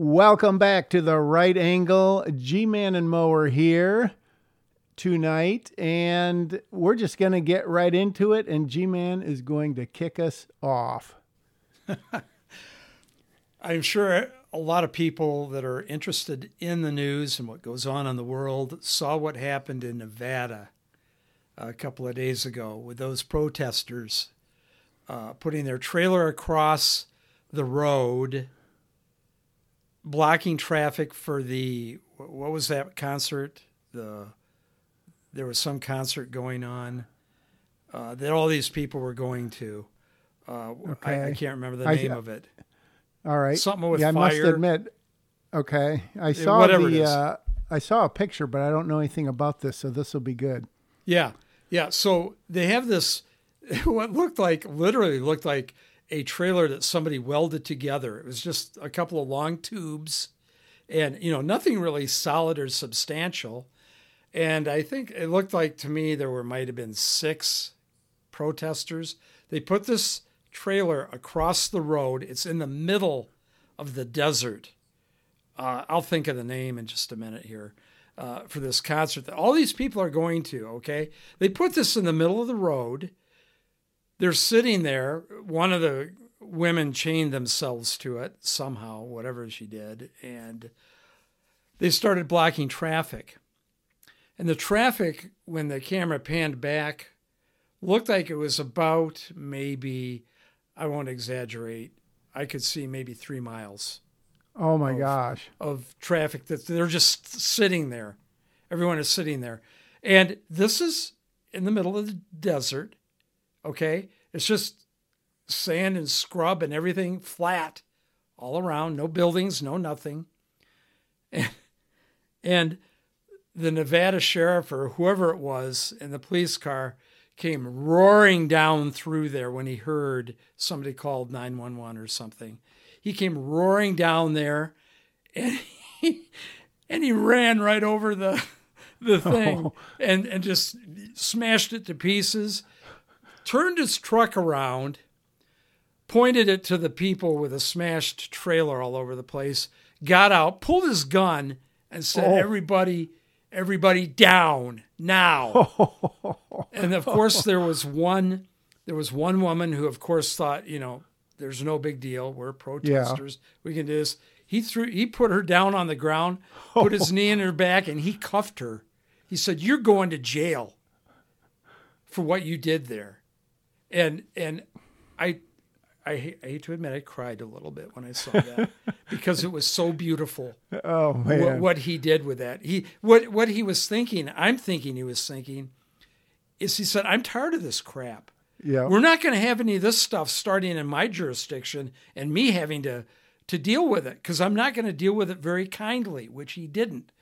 Welcome back to the right angle. G Man and Mower here tonight, and we're just going to get right into it. And G Man is going to kick us off. I'm sure a lot of people that are interested in the news and what goes on in the world saw what happened in Nevada a couple of days ago with those protesters uh, putting their trailer across the road, blocking traffic for the what was that concert? The there was some concert going on uh, that all these people were going to. Uh, okay. I, I, can't remember the name I, of it. All right, something with yeah, fire. I must admit. Okay, I saw Whatever the. Uh, I saw a picture, but I don't know anything about this, so this will be good. Yeah, yeah. So they have this what looked like literally looked like a trailer that somebody welded together. It was just a couple of long tubes and you know nothing really solid or substantial. And I think it looked like to me there were might have been six protesters. They put this trailer across the road. It's in the middle of the desert. Uh, I'll think of the name in just a minute here. Uh, for this concert that all these people are going to, okay? They put this in the middle of the road they're sitting there. One of the women chained themselves to it somehow, whatever she did, and they started blocking traffic. And the traffic, when the camera panned back, looked like it was about maybe, I won't exaggerate, I could see maybe three miles. Oh my of, gosh. Of traffic that they're just sitting there. Everyone is sitting there. And this is in the middle of the desert. Okay. It's just sand and scrub and everything flat all around, no buildings, no nothing. And, and the Nevada sheriff or whoever it was in the police car came roaring down through there when he heard somebody called 911 or something. He came roaring down there and he, and he ran right over the the thing oh. and, and just smashed it to pieces turned his truck around, pointed it to the people with a smashed trailer all over the place, got out, pulled his gun, and said, oh. "Everybody, everybody down now!" and of course, there was one. There was one woman who, of course, thought, you know, there's no big deal. We're protesters. Yeah. We can do this. He threw. He put her down on the ground, put his knee in her back, and he cuffed her. He said, "You're going to jail for what you did there." And and I, I, I hate to admit I cried a little bit when I saw that because it was so beautiful. Oh man, what, what he did with that. He what what he was thinking. I'm thinking he was thinking is he said I'm tired of this crap. Yeah, we're not going to have any of this stuff starting in my jurisdiction and me having to to deal with it because I'm not going to deal with it very kindly, which he didn't.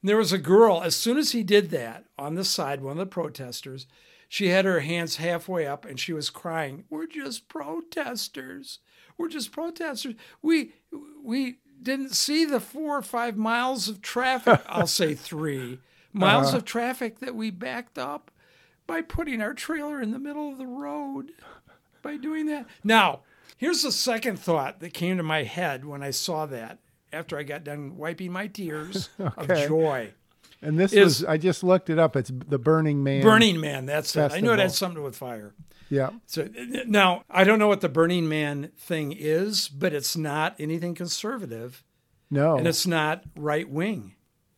And there was a girl, as soon as he did that on the side, one of the protesters, she had her hands halfway up and she was crying. We're just protesters. We're just protesters. We we didn't see the four or five miles of traffic. I'll say three miles uh-huh. of traffic that we backed up by putting our trailer in the middle of the road. By doing that. Now, here's the second thought that came to my head when I saw that after I got done wiping my tears okay. of joy. And this is, was I just looked it up. It's the Burning Man. Burning Man, that's Festival. it. I knew it had something to do with fire. Yeah. So now I don't know what the Burning Man thing is, but it's not anything conservative. No. And it's not right wing.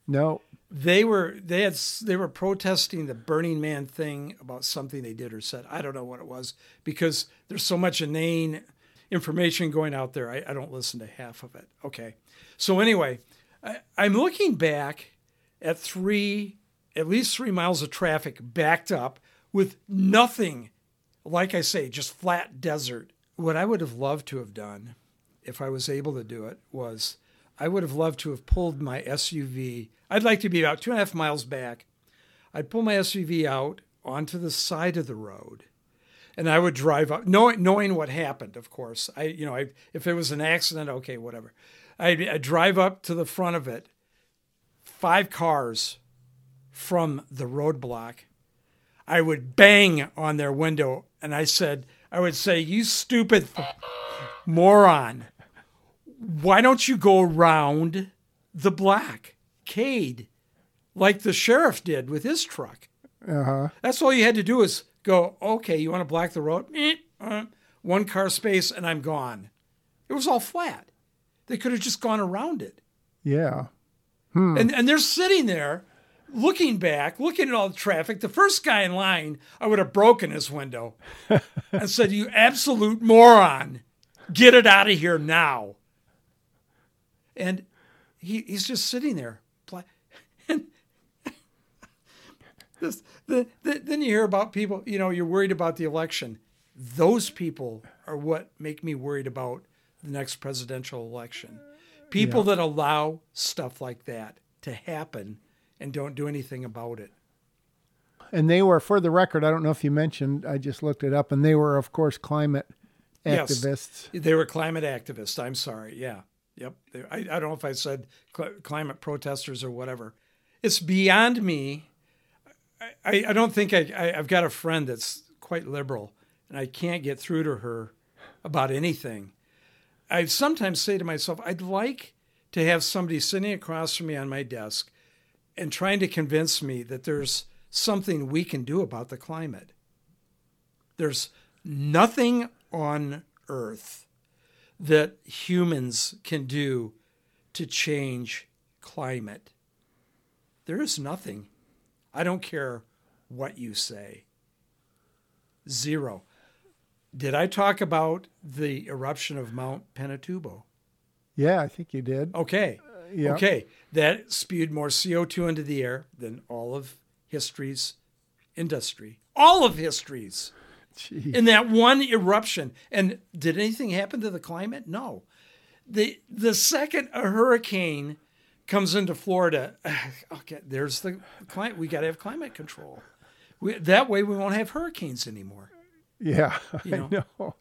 No. They were they had they were protesting the Burning Man thing about something they did or said. I don't know what it was because there's so much inane information going out there. I, I don't listen to half of it. Okay. So anyway, I, I'm looking back at three, at least three miles of traffic backed up with nothing, like I say, just flat desert. What I would have loved to have done, if I was able to do it, was I would have loved to have pulled my SUV. I'd like to be about two and a half miles back. I'd pull my SUV out onto the side of the road and I would drive up, knowing, knowing what happened, of course. I, you know, I, if it was an accident, okay, whatever. I'd, I'd drive up to the front of it five cars from the roadblock, I would bang on their window and I said, I would say, You stupid moron. why don't you go around the blockade like the sheriff did with his truck? Uh-huh. That's all you had to do is go, okay, you want to block the road? Eh, uh, one car space and I'm gone. It was all flat. They could have just gone around it. Yeah. Hmm. And, and they're sitting there looking back, looking at all the traffic. The first guy in line, I would have broken his window and said, You absolute moron, get it out of here now. And he, he's just sitting there. And this, the, the, then you hear about people, you know, you're worried about the election. Those people are what make me worried about the next presidential election. People that allow stuff like that to happen and don't do anything about it. And they were, for the record, I don't know if you mentioned, I just looked it up, and they were, of course, climate activists. Yes. They were climate activists. I'm sorry. Yeah. Yep. They- I, I don't know if I said cl- climate protesters or whatever. It's beyond me. I, I, I don't think I, I, I've got a friend that's quite liberal and I can't get through to her about anything. I sometimes say to myself, I'd like to have somebody sitting across from me on my desk and trying to convince me that there's something we can do about the climate. There's nothing on earth that humans can do to change climate. There is nothing. I don't care what you say. Zero. Did I talk about the eruption of Mount Pinatubo? Yeah, I think you did. Okay. yeah. Okay. That spewed more CO2 into the air than all of history's industry. All of history's Gee. in that one eruption. And did anything happen to the climate? No. The the second a hurricane comes into Florida, okay, there's the climate. We got to have climate control. We, that way, we won't have hurricanes anymore. Yeah, You I know. know.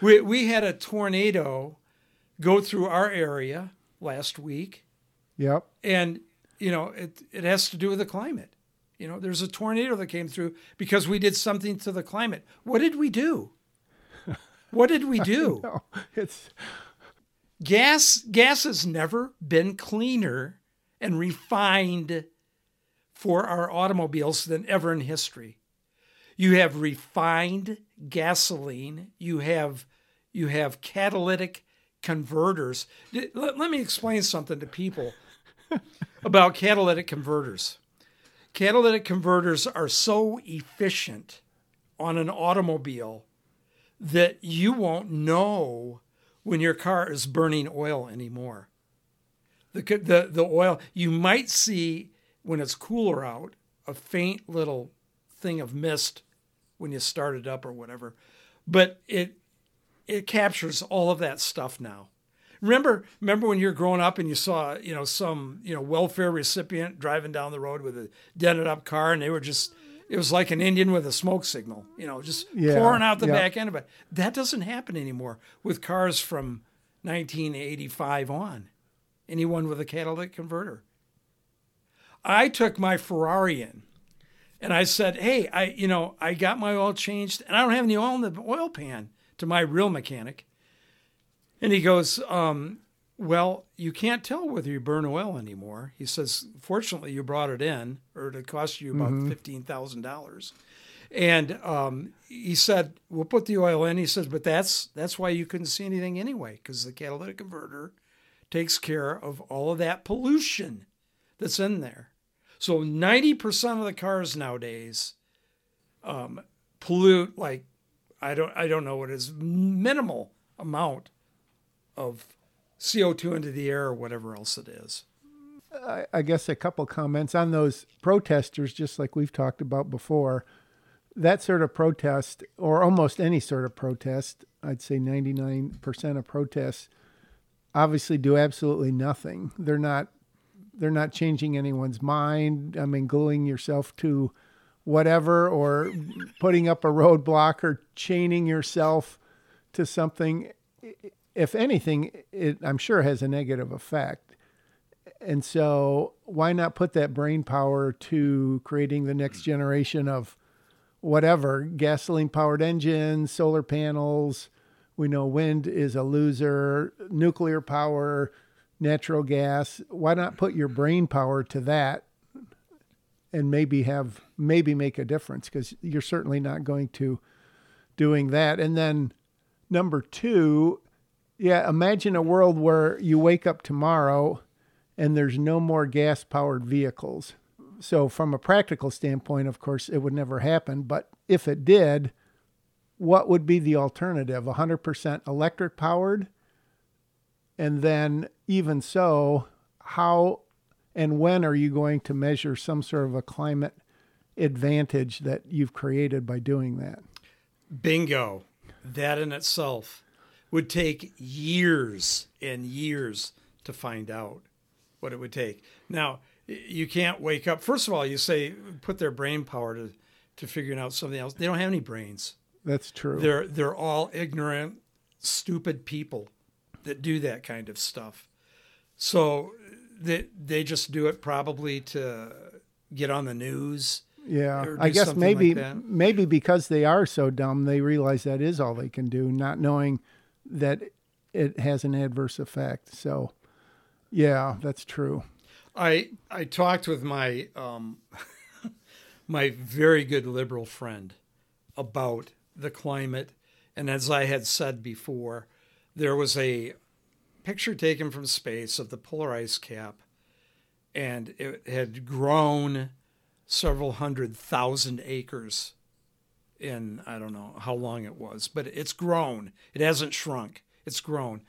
We we had a tornado go through our area last week, Yep. and you know it it has to do with the climate. You know, there's a tornado that came through because we did something to the climate. What did we do? What did we do? It's gas gas has never been cleaner and refined for our automobiles than ever in history. You have refined gasoline, you have you have catalytic converters. Let, let me explain something to people about catalytic converters. Catalytic converters are so efficient on an automobile that you won't know when your car is burning oil anymore. The, the, the oil, you might see when it's cooler out a faint little thing of mist when you start it up or whatever, but it, it captures all of that stuff now. Remember, remember when you were growing up and you saw, you know, some, you know, welfare recipient driving down the road with a dented up car and they were just, it was like an Indian with a smoke signal, you know, just Yeah, pouring out the yeah. back end of it. That doesn't happen anymore with cars from 1985 on. Anyone with a catalytic converter. I took my Ferrari in and I said, Hey, I, you know, I got my oil changed and I don't have any oil in the oil pan to my real mechanic. And he goes, um, well, you can't tell whether you burn oil anymore. He says, fortunately, you brought it in, or it cost you about fifteen thousand dollars. And um, he said, "We'll put the oil in." He says, "But that's that's why you couldn't see anything anyway, because the catalytic converter takes care of all of that pollution that's in there. So ninety percent of the cars nowadays um, pollute like I don't I don't know what is minimal amount of CO2 into the air or whatever else it is. I, I guess a couple comments on those protesters, just like we've talked about before. That sort of protest, or almost any sort of protest, I'd say 99% of protests obviously do absolutely nothing. They're not they're not changing anyone's mind. I mean, gluing yourself to whatever or putting up a roadblock or chaining yourself to something. If anything, it, I'm sure has a negative effect. And so, why not put that brain power to creating the next generation of whatever gasoline powered engines, solar panels, We know wind is a loser, nuclear power, natural gas. Why not put your brain power to that and maybe have maybe make a difference because you're certainly not going to doing that. And then number 2, yeah, imagine a world where you wake up tomorrow and there's no more gas powered vehicles. So, from a practical standpoint, of course, it would never happen. But if it did, what would be the alternative? 100% electric powered? And then, even so, how and when are you going to measure some sort of a climate advantage that you've created by doing that? Bingo. That in itself would take years and years to find out what it would take. Now, you can't wake up. First of all, you say put their brain power to, to figuring out something else. They don't have any brains. That's true. They're they're all ignorant, stupid people that do that kind of stuff. So they they just do it probably to get on the news. Yeah, I guess maybe like maybe because they are so dumb, they realize that is all they can do, not knowing that it has an adverse effect. So, yeah, that's true. I I talked with my um, my very good liberal friend about the climate, and as I had said before, there was a picture taken from space of the polar ice cap, and it had grown several hundred thousand acres in I don't know how long it was, but it's grown. It hasn't shrunk. It's grown.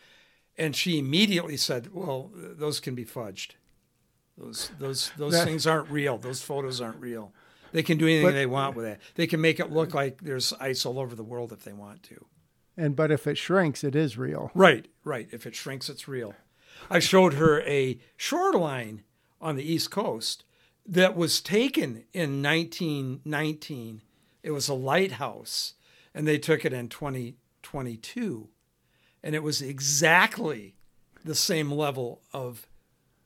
And she immediately said, "Well, those can be fudged." Those those those that, things aren't real. Those photos aren't real. They can do anything but, they want with it. They can make it look like there's ice all over the world if they want to. And but if it shrinks, it is real. Right, right. If it shrinks, it's real. I showed her a shoreline on the East Coast that was taken in 1919. It was a lighthouse, and they took it in 2022, and it was exactly the same level of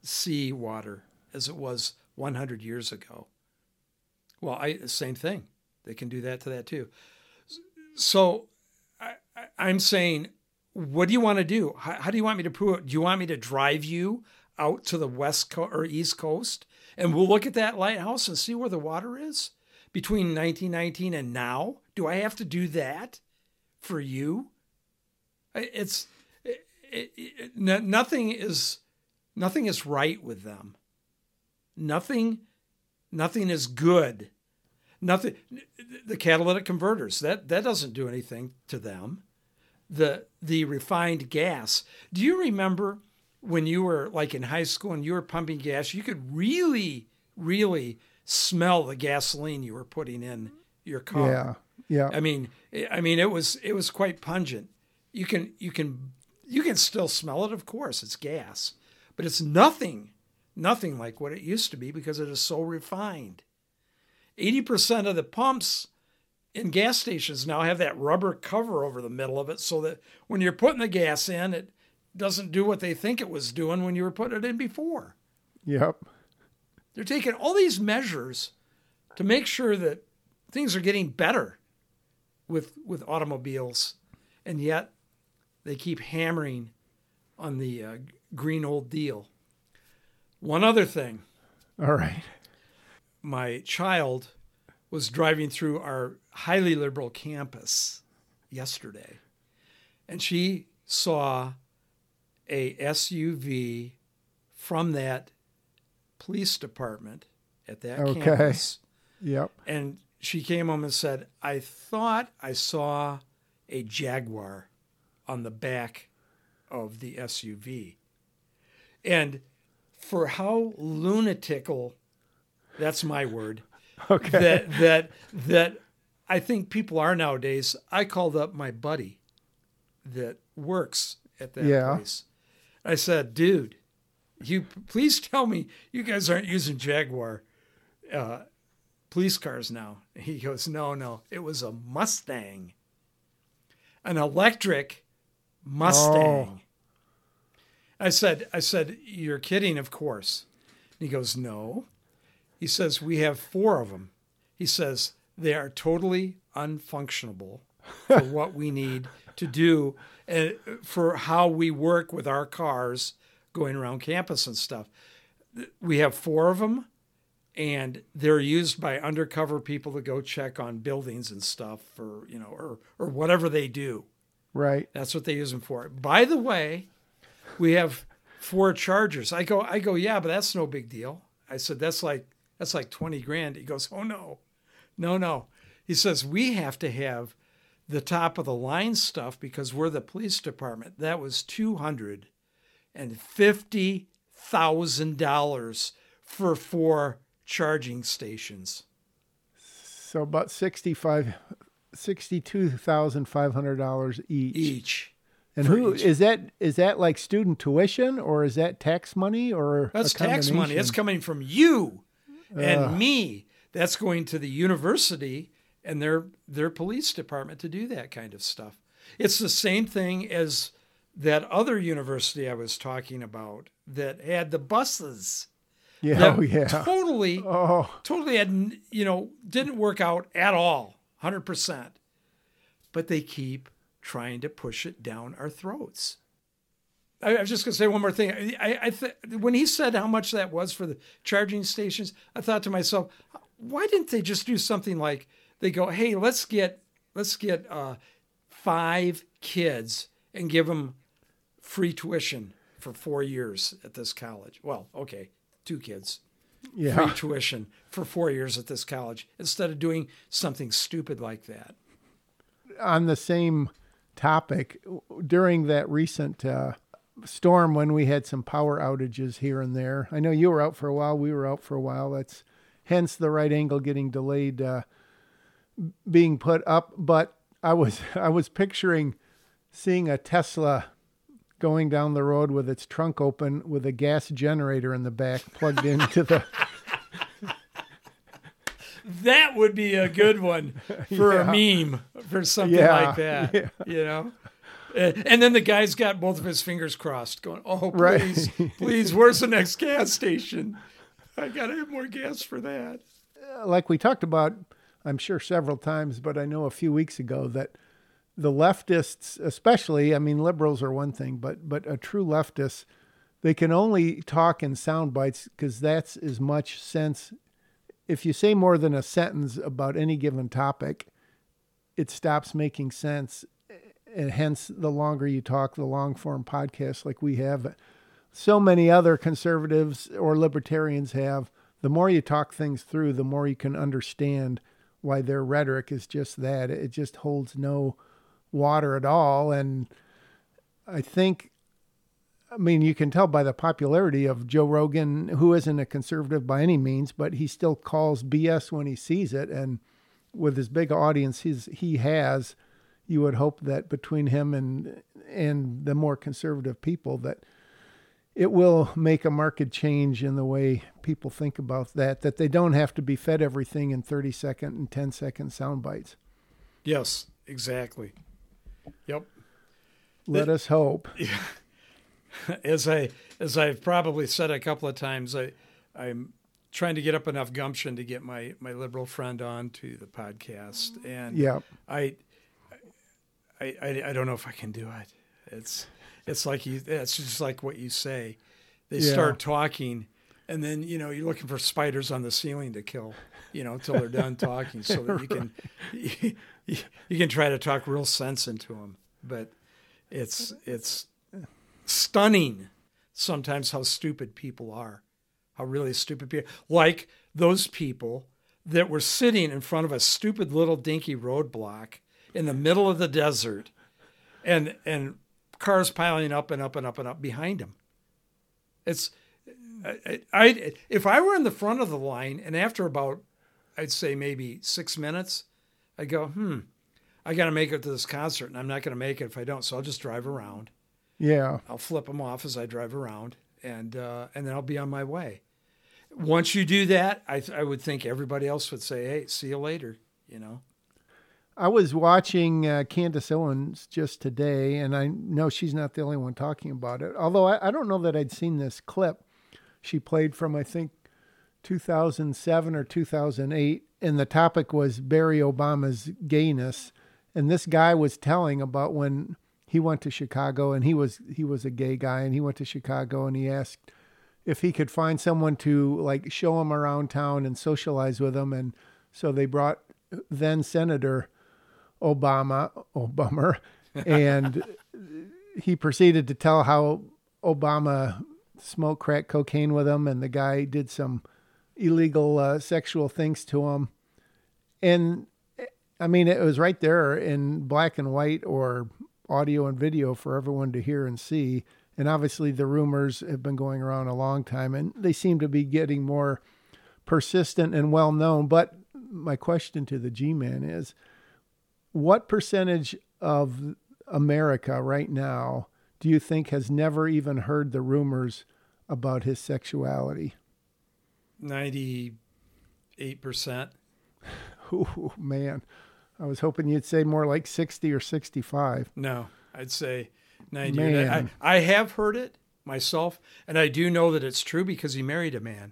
sea water as it was 100 years ago. Well, I same thing. They can do that to that too. So I, am saying, what do you want to do? How, how, do you want me to prove it? Do you want me to drive you out to the west co- or east coast, and we'll look at that lighthouse and see where the water is between 1919 and now? Do I have to do that for you? It's it, it, it, nothing is Nothing is right with them. Nothing, nothing is good. Nothing. The catalytic converters that that doesn't do anything to them. The the refined gas. Do you remember when you were like in high school and you were pumping gas? You could really, really smell the gasoline you were putting in your car. Yeah, yeah. I mean, I mean, it was it was quite pungent. You can you can you can still smell it. Of course, it's gas but it's nothing, nothing like what it used to be because it is so refined. 80% of the pumps in gas stations now have that rubber cover over the middle of it so that when you're putting the gas in, it doesn't do what they think it was doing when you were putting it in before. Yep. They're taking all these measures to make sure that things are getting better with with automobiles, and yet they keep hammering on the uh, green old deal. One other thing. All right. My child was driving through our highly liberal campus yesterday, and she saw a SUV from that police department at that okay. campus. Yep. And she came home and said, I thought I saw a Jaguar on the back of the SUV. And for how lunatical, that's my word, okay. that, that, that I think people are nowadays, I called up my buddy that works at that yeah. place. I said, dude, you please tell me you guys aren't using Jaguar uh, police cars now. He goes, no, no, it was a Mustang, an electric Mustang. Oh. I said, I said, you're kidding, of course. And he goes, no. He says, we have four of them. He says, they are totally unfunctionable for what we need to do uh, for how we work with our cars going around campus and stuff. We have four of them, and they're used by undercover people to go check on buildings and stuff, or you know, or or whatever they do. Right. That's what they use them for. By the way, we have four chargers. I go, I go, yeah, but that's no big deal. I said, that's like that's like twenty grand. He goes, oh no, no, no. He says we have to have the top of the line stuff because we're the police department. That was two hundred and fifty thousand dollars for four charging stations. So about 65 $62,500 each. Each. And who each. is that is that like student tuition or is that tax money or That's tax money. It's coming from you and Ugh. me. That's going to the university and their their police department to do that kind of stuff. It's the same thing as that other university I was talking about that had the buses. Yeah, oh yeah. Totally Oh, totally had you know didn't work out at all 100% but they keep trying to push it down our throats i, I was just going to say one more thing i, I th- when he said how much that was for the charging stations i thought to myself why didn't they just do something like they go hey let's get let's get uh, five kids and give them free tuition for four years at this college well okay two kids yeah. free tuition for four years at this college instead of doing something stupid like that. On the same topic, during that recent uh, storm when we had some power outages here and there, I know you were out for a while. We were out for a while. That's hence the right angle getting delayed, uh, being put up. But I was I was picturing seeing a Tesla going down the road with its trunk open with a gas generator in the back plugged into the That would be a good one for Yeah. a meme for something Yeah, like that. yeah. You know? Uh, And then the guy's got both of his fingers crossed, going, Oh, Right. please, please, where's the next gas station? I got to have more gas for that. like we talked about, I'm sure several times, but I know a few weeks ago that the leftists, especially, I mean, liberals are one thing, but but a true leftist, they can only talk in sound bites because that's as much sense. If you say more than a sentence about any given topic, it stops making sense, and hence the longer you talk, the long form podcasts like we have, so many other conservatives or libertarians have. The more you talk things through, the more you can understand why their rhetoric is just that. It just holds no water at all. And I think, I mean, you can tell by the popularity of Joe Rogan, who isn't a conservative by any means, but he still calls BS when he sees it. And with his big audience he's, he has, you would hope that between him and and the more conservative people that it will make a marked change in the way people think about that that they don't have to be fed everything in 30 second and 10 second sound bites Yes, exactly. Yep. let us hope yeah. as I as I've probably said a couple of times, I I'm trying to get up enough gumption to get my my liberal friend on to the podcast, and yeah I, I I I don't know if I can do it. It's it's like you. It's just like what you say. They Yeah. start talking, and then you know you're looking for spiders on the ceiling to kill. You know, until they're done talking, so that you can you, you can try to talk real sense into them. But it's it's stunning sometimes how stupid people are, how really stupid people. Like those people that were sitting in front of a stupid little dinky roadblock in the middle of the desert, and and cars piling up and up and up and up behind them. It's I, I if I were in the front of the line and after about I'd say maybe six minutes, I'd go, hmm, I got to make it to this concert, and I'm not going to make it if I don't. So I'll just drive around. yeah I'll flip them off as I drive around, and uh, and then I'll be on my way. Once you do that, I, I would think everybody else would say, "Hey, see you later." You know. I was watching uh, candace owens just today and i know she's not the only one talking about it. Although I, I don't know that i'd seen this clip. She played from i think 2007 or 2008 and the topic was barry obama's gayness. And this guy was telling about when he went to Chicago and he was he was a gay guy and he went to Chicago and he asked if he could find someone to like show him around town and socialize with him. And so they brought then Senator Obama Obama and he proceeded to tell how Obama smoked crack cocaine with him and the guy did some illegal uh, sexual things to him and I mean it was right there in black and white or audio and video for everyone to hear and see. And obviously, the rumors have been going around a long time, and they seem to be getting more persistent and well known. But my question to the G Man is what percentage of America right now do you think has never even heard the rumors about his sexuality? 98%. Oh, man. I was hoping you'd say more like 60 or 65. No, I'd say 90. I, I have heard it myself, and I do know that it's true because he married a man.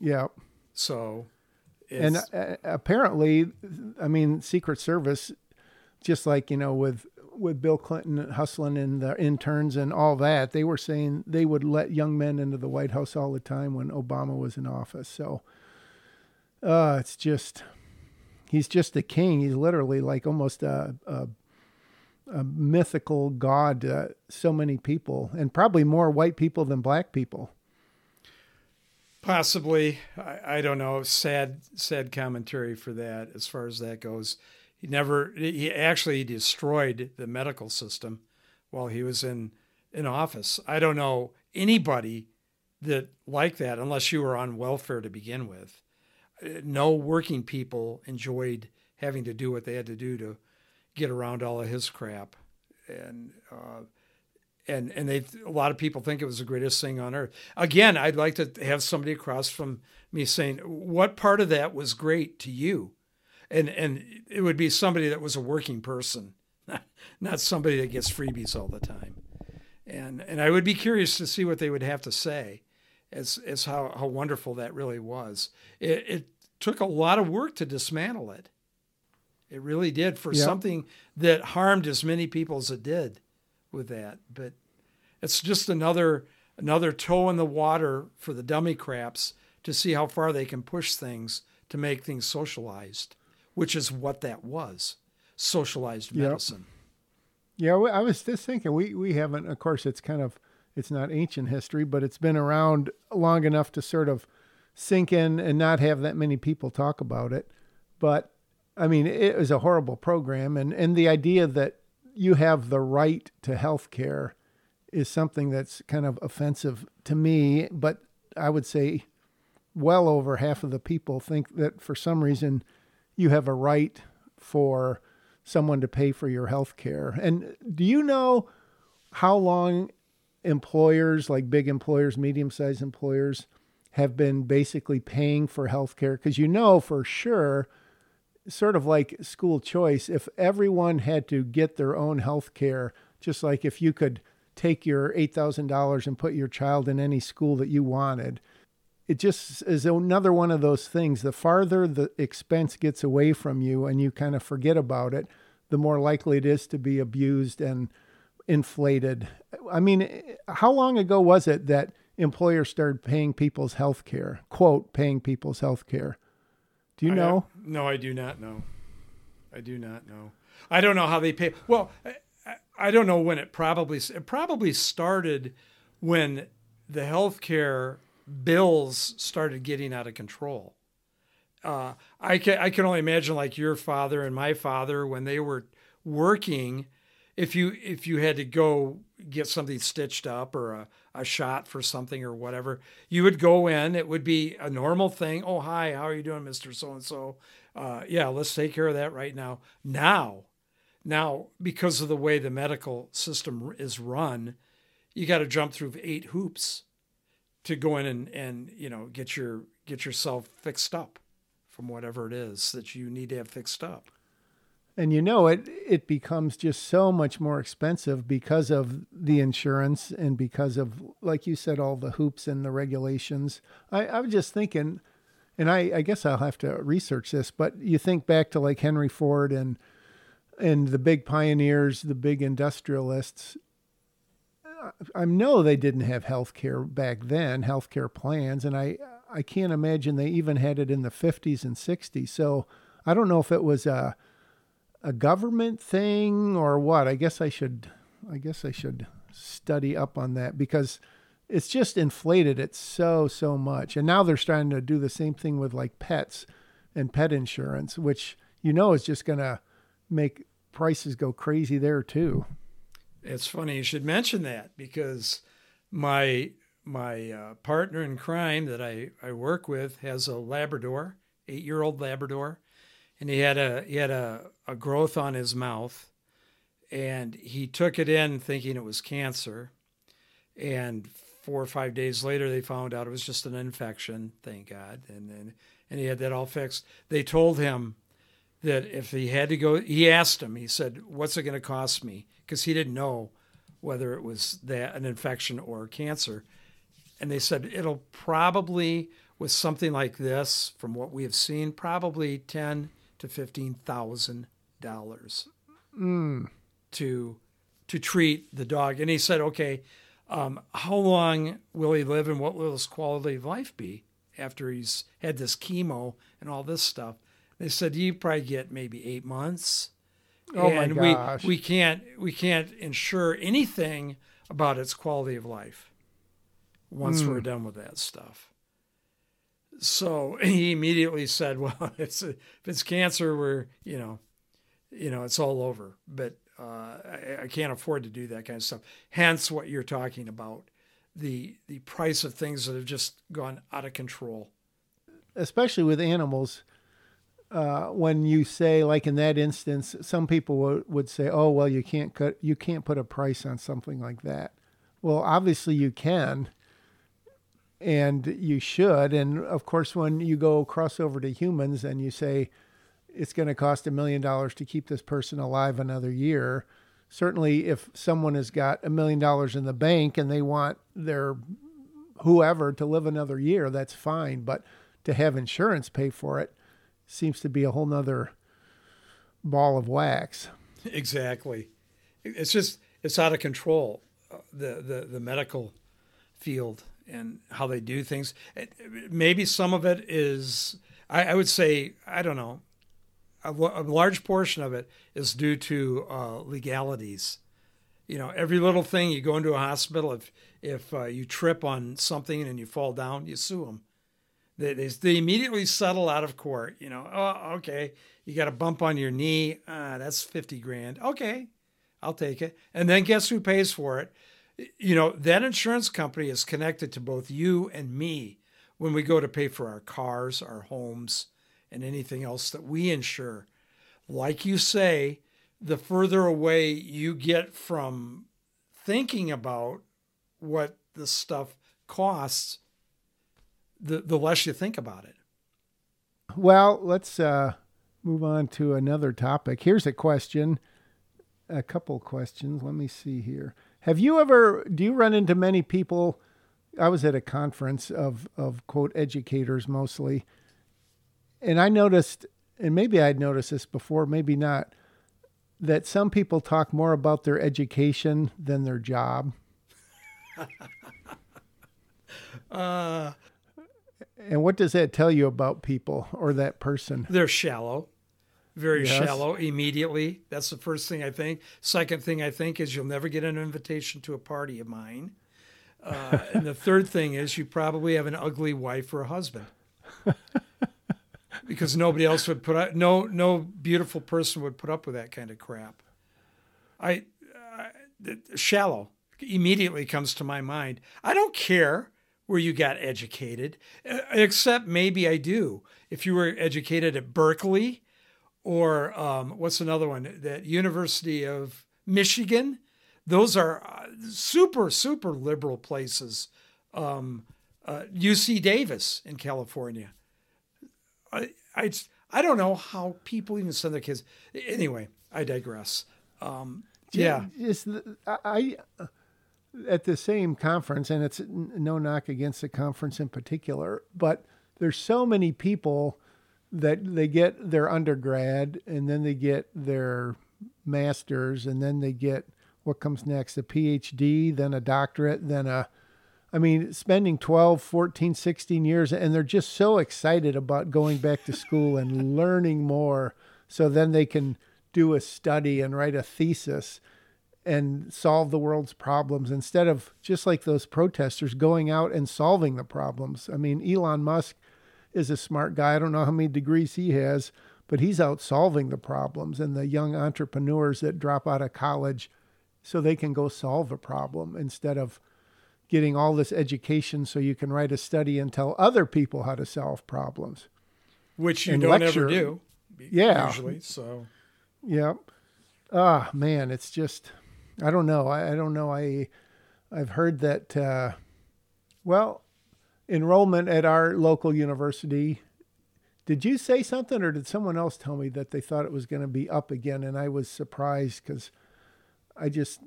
Yeah. So, and uh, apparently, I mean, Secret Service, just like, you know, with with Bill Clinton hustling and the interns and all that, they were saying they would let young men into the White House all the time when Obama was in office. So, uh, it's just he's just a king. He's literally like almost a, a, a mythical god to so many people, and probably more white people than black people. Possibly, I, I don't know. Sad, sad commentary for that as far as that goes. He never, he actually destroyed the medical system while he was in in office. I don't know anybody that like that unless you were on welfare to begin with no working people enjoyed having to do what they had to do to get around all of his crap, and uh, and and they a lot of people think it was the greatest thing on earth. Again, I'd like to have somebody across from me saying what part of that was great to you, and and it would be somebody that was a working person, not somebody that gets freebies all the time, and and I would be curious to see what they would have to say as as how, how wonderful that really was. It, it took a lot of work to dismantle it. It really did for yep. something that harmed as many people as it did with that. But it's just another another toe in the water for the dummy craps to see how far they can push things to make things socialized, which is what that was socialized medicine. Yep. Yeah, I was just thinking we we haven't. Of course, it's kind of it's not ancient history, but it's been around long enough to sort of sink in and not have that many people talk about it. But I mean, it was a horrible program, and and the idea that you have the right to health care is something that's kind of offensive to me. But I would say well over half of the people think that for some reason you have a right for someone to pay for your health care. And do you know how long employers, like big employers, medium sized employers, have been basically paying for health care? Because you know for sure, sort of like school choice, if everyone had to get their own health care, just like if you could take your $8,000 and put your child in any school that you wanted, it just is another one of those things. The farther the expense gets away from you and you kind of forget about it, the more likely it is to be abused and inflated. I mean, how long ago was it that employers started paying people's health care, quote, paying people's health care? Do you uh, know? Have, no, I do not know. I do not know. I don't know how they pay. Well, I, I don't know when it probably it probably started when the healthcare bills started getting out of control. Uh, I can I can only imagine like your father and my father when they were working if you if you had to go get something stitched up or a, a shot for something or whatever, you would go in. It would be a normal thing. Oh, hi, how are you doing, Mister So and So? Yeah, let's take care of that right now. Now, now because of the way the medical system is run, you got to jump through eight hoops to go in and and you know get your get yourself fixed up from whatever it is that you need to have fixed up. And you know it it becomes just so much more expensive because of the insurance and because of like you said all the hoops and the regulations. I, I was just thinking and I, I guess i'll have to research this but you think back to like henry ford and and the big pioneers, the big industrialists, I know they didn't have health care back then, health care plans, and I I can't imagine they even had it in the 50s and 60s. So I don't know if it was a a government thing or what. I guess I should I guess I should study up on that because it's just inflated it so so much. And now they're starting to do the same thing with like pets and pet insurance, which you know is just going to make prices go crazy there too. It's funny you should mention that because my my uh, partner in crime that I, I work with has a Labrador, eight year old Labrador, and he had a he had a, a growth on his mouth, and he took it in thinking it was cancer, and four or five days later they found out it was just an infection. Thank God, and then and he had that all fixed. They told him that if he had to go, he asked him. He said, "What's it going to cost me?" Because he didn't know whether it was that an infection or cancer. And they said it'll probably, with something like this, from what we have seen, probably ten to fifteen thousand dollars Mm. to to treat the dog. And he said, "Okay, um, how long will he live, and what will his quality of life be after he's had this chemo and all this stuff?" They said you probably get maybe eight months. Oh my and gosh. we we can't we can't ensure anything about its quality of life once we're done with that stuff. So he immediately said, "Well, it's if it's cancer, we're you know, you know, it's all over." But uh, I, I can't afford to do that kind of stuff. Hence, what you're talking about the the price of things that have just gone out of control. especially with animals, uh, when you say, like in that instance, some people would, would say, "Oh, well, you can't cut, you can't put a price on something like that." Well, obviously you can, and you should. And of course, when you go cross over to humans and you say it's going to cost a million dollars to keep this person alive another year, certainly if someone has got a million dollars in the bank and they want their whoever to live another year, that's fine. But to have insurance pay for it seems to be a whole nother ball of wax. Exactly. It's just it's out of control. uh, The the the medical field and how they do things. Maybe some of it is. I, I would say I don't know. A, a large portion of it is due to uh, legalities. You know, every little thing you go into a hospital. If if uh, you trip on something and you fall down, you sue them. They, they, they immediately settle out of court. You know, oh, okay, you got a bump on your knee. Uh, that's 50 grand. Okay, I'll take it. And then guess who pays for it? You know, that insurance company is connected to both you and me when we go to pay for our cars, our homes, and anything else that we insure. Like you say, the further away you get from thinking about what the stuff costs, the, the less you think about it. Well, let's uh, move on to another topic. Here's a question, a couple questions. Let me see here. Have you ever, do you run into many people? I was at a conference of, of quote educators mostly, and I noticed, and maybe I'd noticed this before, maybe not, that some people talk more about their education than their job. Uh, And what does that tell you about people or that person? they're shallow, very Yes. shallow immediately. That's the first thing I think. Second thing I think is you'll never get an invitation to a party of mine. Uh, and the third thing is you probably have an ugly wife or a husband. because nobody else would put up, no, no beautiful person would put up with that kind of crap. I, I shallow immediately comes to my mind. I don't care where you got educated, except maybe I do. If you were educated at Berkeley or um, what's another one? That University of Michigan. Those are uh, super, super liberal places. Um, uh, UC Davis in California. I, I, I don't know how people even send their kids. Anyway, I digress. Um, yeah. The, I I- at the same conference, and it's no knock against the conference in particular, but there's so many people that they get their undergrad and then they get their master's, and then they get what comes next a PhD, then a doctorate, then a I mean, spending 12, 14, 16 years, and they're just so excited about going back to school and learning more. So then they can do a study and write a thesis and solve the world's problems instead of just like those protesters going out and solving the problems. I mean, Elon Musk is a smart guy. I don't know how many degrees he has, but he's out solving the problems and the young entrepreneurs that drop out of college so they can go solve a problem instead of getting all this education so you can write a study and tell other people how to solve problems. Which you And don't lecture. ever do. Yeah. Usually. So Yep. Ah, man, it's just I don't know. I, I don't know. I I've heard that uh, well, enrollment at our local university. Did you say something, or did someone else tell me that they thought it was going to be up again? And I was surprised because I just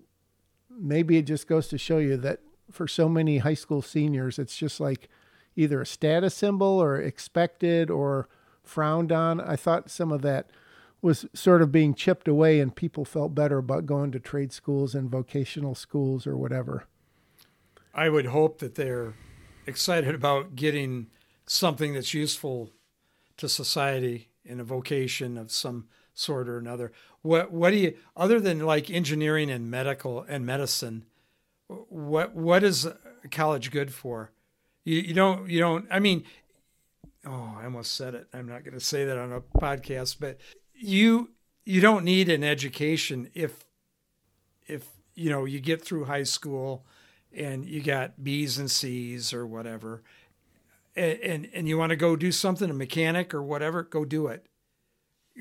maybe it just goes to show you that for so many high school seniors, it's just like either a status symbol or expected or frowned on. I thought some of that was sort of being chipped away and people felt better about going to trade schools and vocational schools or whatever. I would hope that they're excited about getting something that's useful to society in a vocation of some sort or another. What what do you other than like engineering and medical and medicine? What what is college good for? You you don't you don't. I mean, oh, I almost said it. I'm not going to say that on a podcast, but you you don't need an education if if you know you get through high school and you got B's and C's or whatever, and and, and you want to go do something, a mechanic or whatever, go do it.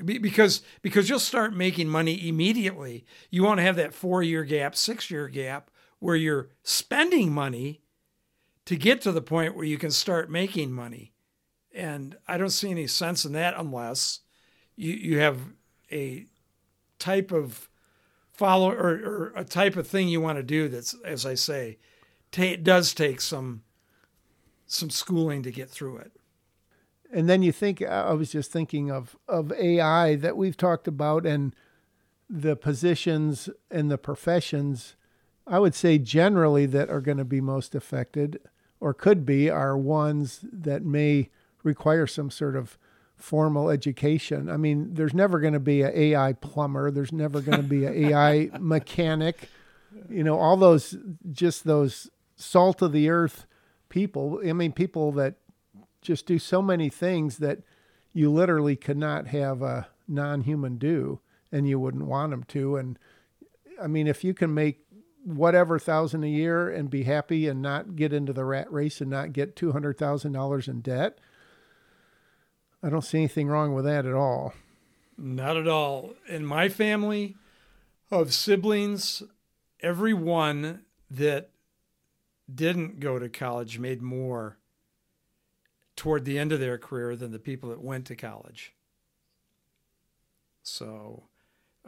Because because you'll start making money immediately. You want to have that four year gap, six year gap where you're spending money to get to the point where you can start making money. And I don't see any sense in that unless you, you have a type of follow or, or a type of thing you want to do that's as I say, ta- does take some some schooling to get through it. And then you think I was just thinking of of AI that we've talked about and the positions and the professions I would say generally that are going to be most affected or could be are ones that may require some sort of formal education. I mean, there's never going to be an AI plumber, there's never going to be an AI mechanic. You know, all those just those salt of the earth people. I mean, people that just do so many things that you literally could not have a non-human do and you wouldn't want them to and I mean, if you can make whatever thousand a year and be happy and not get into the rat race and not get two hundred thousand dollars in debt, I don't see anything wrong with that at all. Not at all. In my family of siblings, every one that didn't go to college made more toward the end of their career than the people that went to college. So,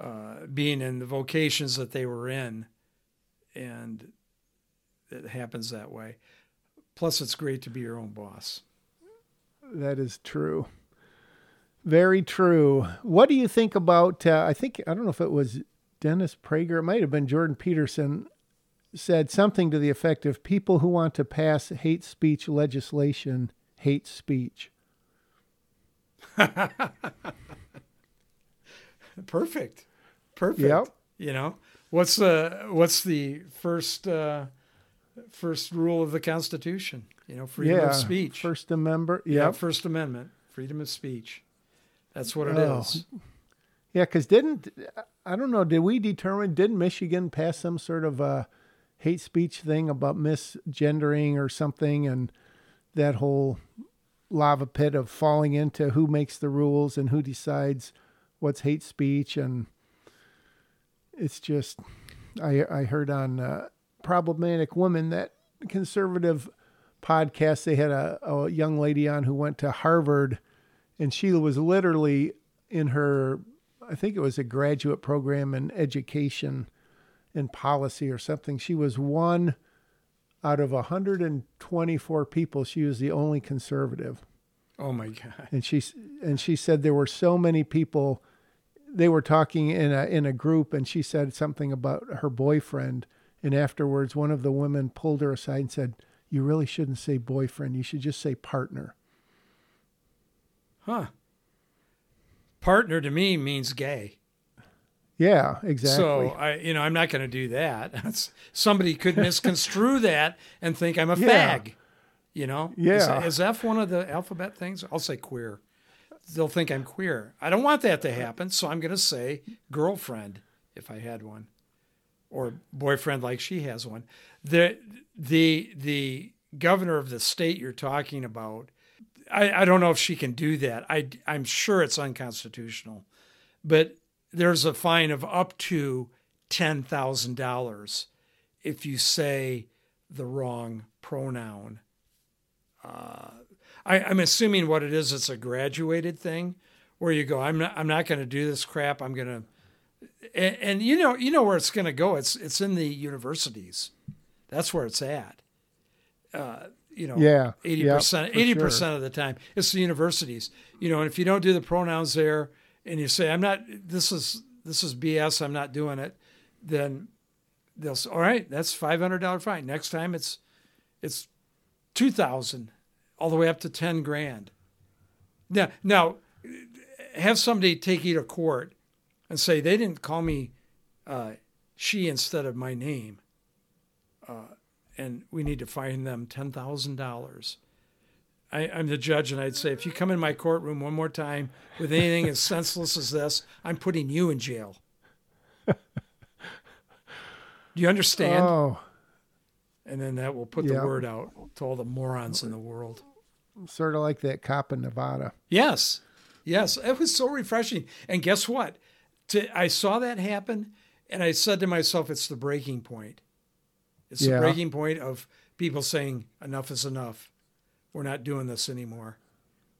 uh, being in the vocations that they were in, and it happens that way. Plus, it's great to be your own boss. That is true. Very true. What do you think about? Uh, I think I don't know if it was Dennis Prager. It might have been Jordan Peterson. Said something to the effect of people who want to pass hate speech legislation hate speech. Perfect. Perfect. Yep. You know, what's the what's the first uh, first rule of the Constitution? You know, freedom yeah. of speech. First Amendment. yeah, First Amendment, freedom of speech. That's what it Oh. is. Yeah, because didn't I don't know? Did we determine? Did Michigan pass some sort of a hate speech thing about misgendering or something, and that whole lava pit of falling into who makes the rules and who decides what's hate speech, and it's just I I heard on uh, problematic woman that conservative podcast they had a, a young lady on who went to Harvard and she was literally in her i think it was a graduate program in education and policy or something she was one out of 124 people she was the only conservative Oh my God. and she and she said there were so many people they were talking in a in a group, and she said something about her boyfriend, and afterwards, one of the women pulled her aside and said, "You really shouldn't say boyfriend. You should just say partner." Huh. Partner to me means gay. Yeah, exactly. So I, you know, I'm not going to do that. Somebody could misconstrue that and think I'm a Yeah. fag. You know? Yeah. Is, is F one of the alphabet things? I'll say queer. They'll think I'm queer. I don't want that to happen, so I'm going to say girlfriend if I had one, or boyfriend like she has one. The the the governor of the state you're talking about. I, I don't know if she can do that. I, I'm sure it's unconstitutional, but there's a fine of up to $10,000 if you say the wrong pronoun. Uh, I, I'm assuming what it is, it's a graduated thing where you go, I'm not, I'm not going to do this crap. I'm going to, and, you know, you know where it's going to go. It's, it's in the universities. That's where it's at. Uh, you know, Yeah. eighty Yep, percent, for eighty sure. percent of the time, it's the universities. You know, and if you don't do the pronouns there, and you say, "I'm not," this is this is BS. I'm not doing it. Then they'll say, "All right, that's five hundred dollar fine." Next time, it's it's two thousand, all the way up to ten grand. Now, now, have somebody take you to court and say they didn't call me uh, she instead of my name, uh, and we need to fine them ten thousand dollars. I'm the judge, and I'd say if you come in my courtroom one more time with anything as senseless as this, I'm putting you in jail. Do you understand? Oh, and then that will put Yeah. the word out to all the morons in the world. sort of like that cop in Nevada. Yes, yes, it was so refreshing. And guess what? To, I saw that happen, and I said to myself, "It's the breaking point. It's Yeah. the breaking point of people saying enough is enough. We're not doing this anymore.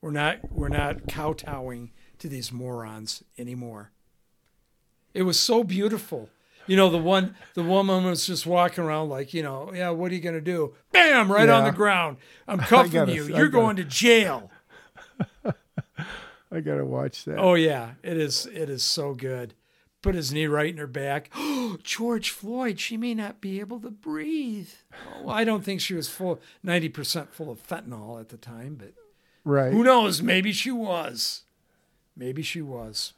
We're not. We're not kowtowing to these morons anymore." It was so beautiful. You know, the one, the woman was just walking around like, you know, yeah, what are you going to do? Bam, right on the ground. I'm cuffing gotta- you. You're gotta- going to jail. I gotta watch that. Oh yeah, it is. It is so good. Put his knee right in her back. Oh, George Floyd. She may not be able to breathe. Well, I don't think she was full, ninety percent full of fentanyl at the time, but right. who knows? Maybe she was. Maybe she was.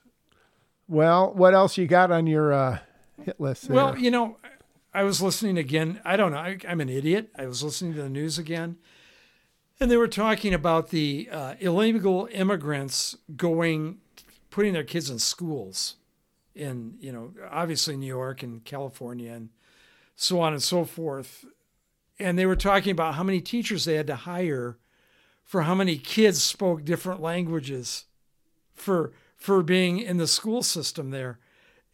Well, what else you got on your uh, hit list? There? Well, you know, I was listening again. I don't know. I, I'm an idiot. I was listening to the news again, and they were talking about the uh, illegal immigrants going, putting their kids in schools, in you know, obviously New York and California and so on and so forth. And they were talking about how many teachers they had to hire for how many kids spoke different languages for for being in the school system there.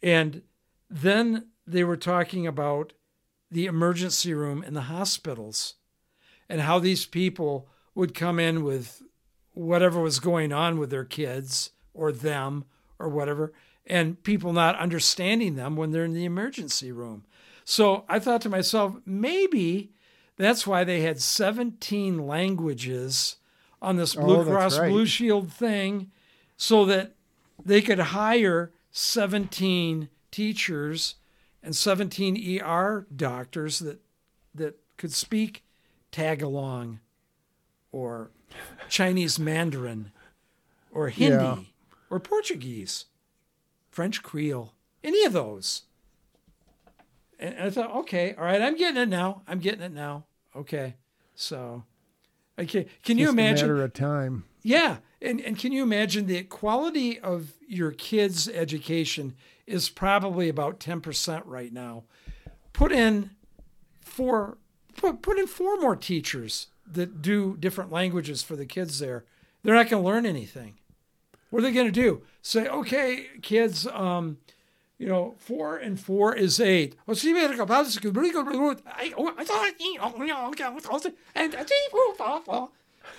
And then they were talking about the emergency room in the hospitals and how these people would come in with whatever was going on with their kids or them or whatever, and people not understanding them when they're in the emergency room. So I thought to myself, maybe that's why they had 17 languages on this Blue Oh, Cross right. Blue Shield thing so that they could hire 17 teachers and 17 ER doctors that that could speak Tagalong or Chinese Mandarin or Hindi Yeah. or Portuguese, French Creole, any of those. And I thought, okay, all right, I'm getting it now. I'm getting it now. Okay. So, okay. Can you imagine? A matter of time. Yeah. And, and can you imagine the quality of your kids' education is probably about 10% right now. Put in four put, put in four more teachers that do different languages for the kids there. They're not going to learn anything. What are they going to do? Say, okay, kids, um, you know, four and four is eight.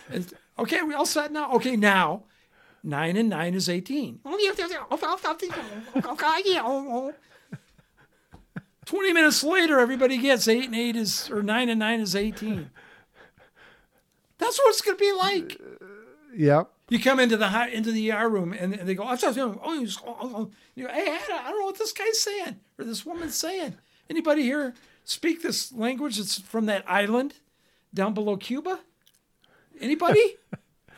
And okay, we all set now. Okay, now nine and nine is eighteen. Twenty minutes later, everybody gets eight and eight is or nine and nine is eighteen. That's what it's going to be like. Yep. You come into the high, into the ER room and, and they go, oh, oh, oh, oh, you go, hey, I don't know what this guy's saying or this woman's saying. Anybody here speak this language that's from that island down below Cuba? Anybody?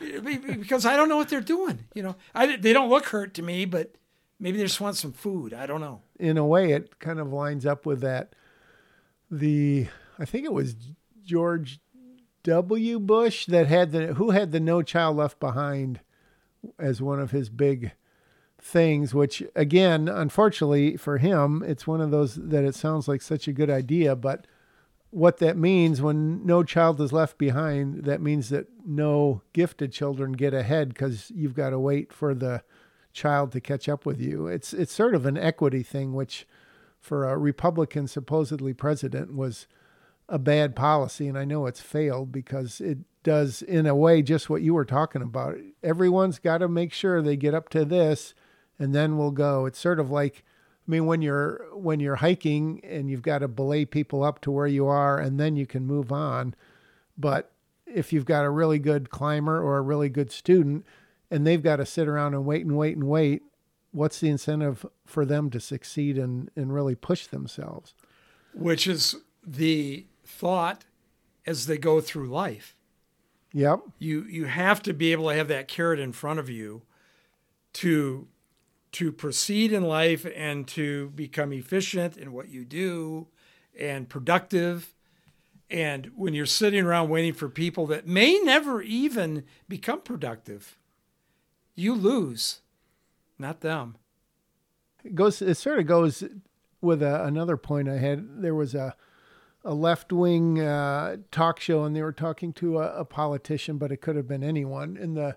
because I don't know what they're doing. You know, I, they don't look hurt to me, but maybe they just want some food. I don't know. In a way, it kind of lines up with that. The I think it was George W. Bush that had the who had the No Child Left Behind as one of his big things. Which again, unfortunately for him, it's one of those that it sounds like such a good idea, but what that means when no child is left behind, that means that no gifted children get ahead because you've got to wait for the child to catch up with you. It's it's sort of an equity thing, which for a Republican supposedly president was a bad policy, and I know it's failed because it does in a way just what you were talking about. Everyone's got to make sure they get up to this, and then we'll go. It's sort of like I mean, when you're when you're hiking and you've got to belay people up to where you are, and then you can move on. But if you've got a really good climber or a really good student, and they've got to sit around and wait and wait and wait, what's the incentive for them to succeed and and really push themselves? Which is the thought as they go through life. Yep. You you have to be able to have that carrot in front of you to to proceed in life and to become efficient in what you do and productive. And when you're sitting around waiting for people that may never even become productive, you lose, not them. It goes. It sort of goes with a, another point I had. There was a a left wing uh, talk show, and they were talking to a, a politician, but it could have been anyone. And the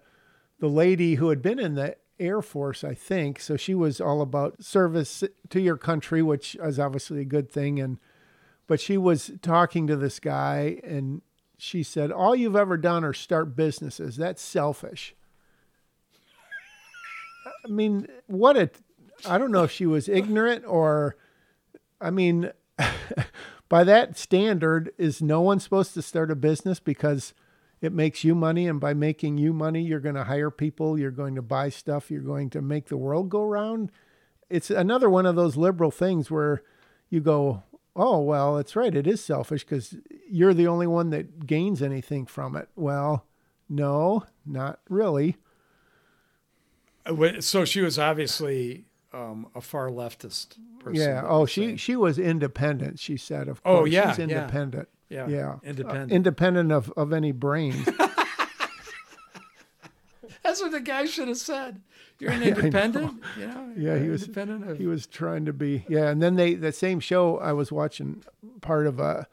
the lady who had been in the Air Force, I think. So she was all about service to your country, which is obviously a good thing. And but she was talking to this guy, and she said, "All you've ever done are start businesses. That's selfish." I mean, what a I don't know if she was ignorant or I mean by that standard is no one supposed to start a business because it makes you money and by making you money you're going to hire people you're going to buy stuff you're going to make the world go round? It's another one of those liberal things where you go oh well it's right it is selfish because you're the only one that gains anything from it. Well no not really. Uh, so she was obviously um, a far leftist person. Yeah. Oh, she say. she was independent. She said, "Of oh, course, oh, yeah, she's independent." Yeah. Yeah. Independent. Uh, independent of, of any brains. That's what the guy should have said. You're an independent, know. you know. Yeah, he was independent of... he was trying to be. Yeah, and then they the same show I was watching part of a